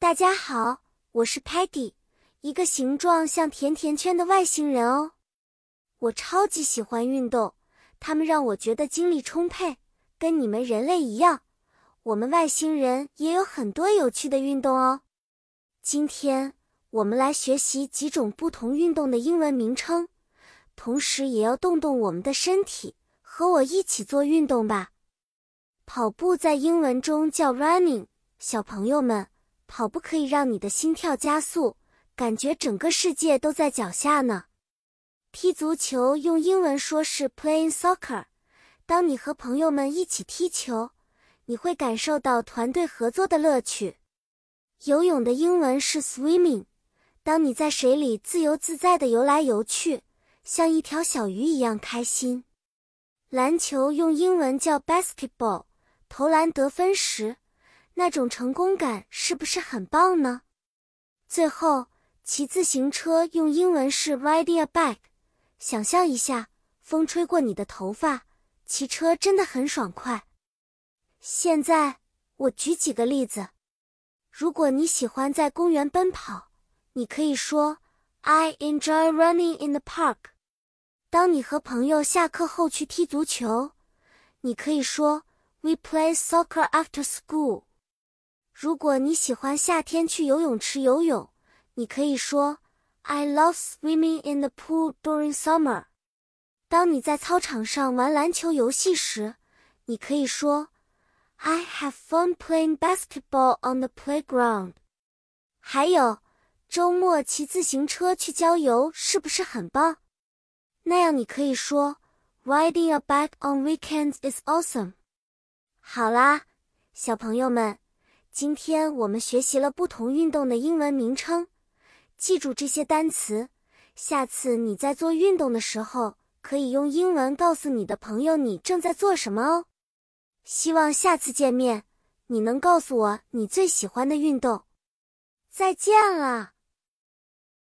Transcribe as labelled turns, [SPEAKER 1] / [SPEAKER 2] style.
[SPEAKER 1] 大家好，我是 Patty，一个形状像甜甜圈的外星人哦。我超级喜欢运动，它们让我觉得精力充沛，跟你们人类一样。我们外星人也有很多有趣的运动哦。今天我们来学习几种不同运动的英文名称，同时也要动动我们的身体，和我一起做运动吧。跑步在英文中叫 running，小朋友们。跑步可以让你的心跳加速，感觉整个世界都在脚下呢。踢足球用英文说是 playing soccer。当你和朋友们一起踢球，你会感受到团队合作的乐趣。游泳的英文是 swimming。当你在水里自由自在的游来游去，像一条小鱼一样开心。篮球用英文叫 basketball。投篮得分时。那种成功感是不是很棒呢？最后，骑自行车用英文是 riding a bike。想象一下，风吹过你的头发，骑车真的很爽快。现在我举几个例子。如果你喜欢在公园奔跑，你可以说 I enjoy running in the park。当你和朋友下课后去踢足球，你可以说 We play soccer after school。如果你喜欢夏天去游泳池游泳，你可以说 I love swimming in the pool during summer。当你在操场上玩篮球游戏时，你可以说 I have fun playing basketball on the playground。还有，周末骑自行车去郊游是不是很棒？那样你可以说 Riding a bike on weekends is awesome。好啦，小朋友们。今天我们学习了不同运动的英文名称，记住这些单词。下次你在做运动的时候，可以用英文告诉你的朋友你正在做什么哦。希望下次见面，你能告诉我你最喜欢的运动。再见了。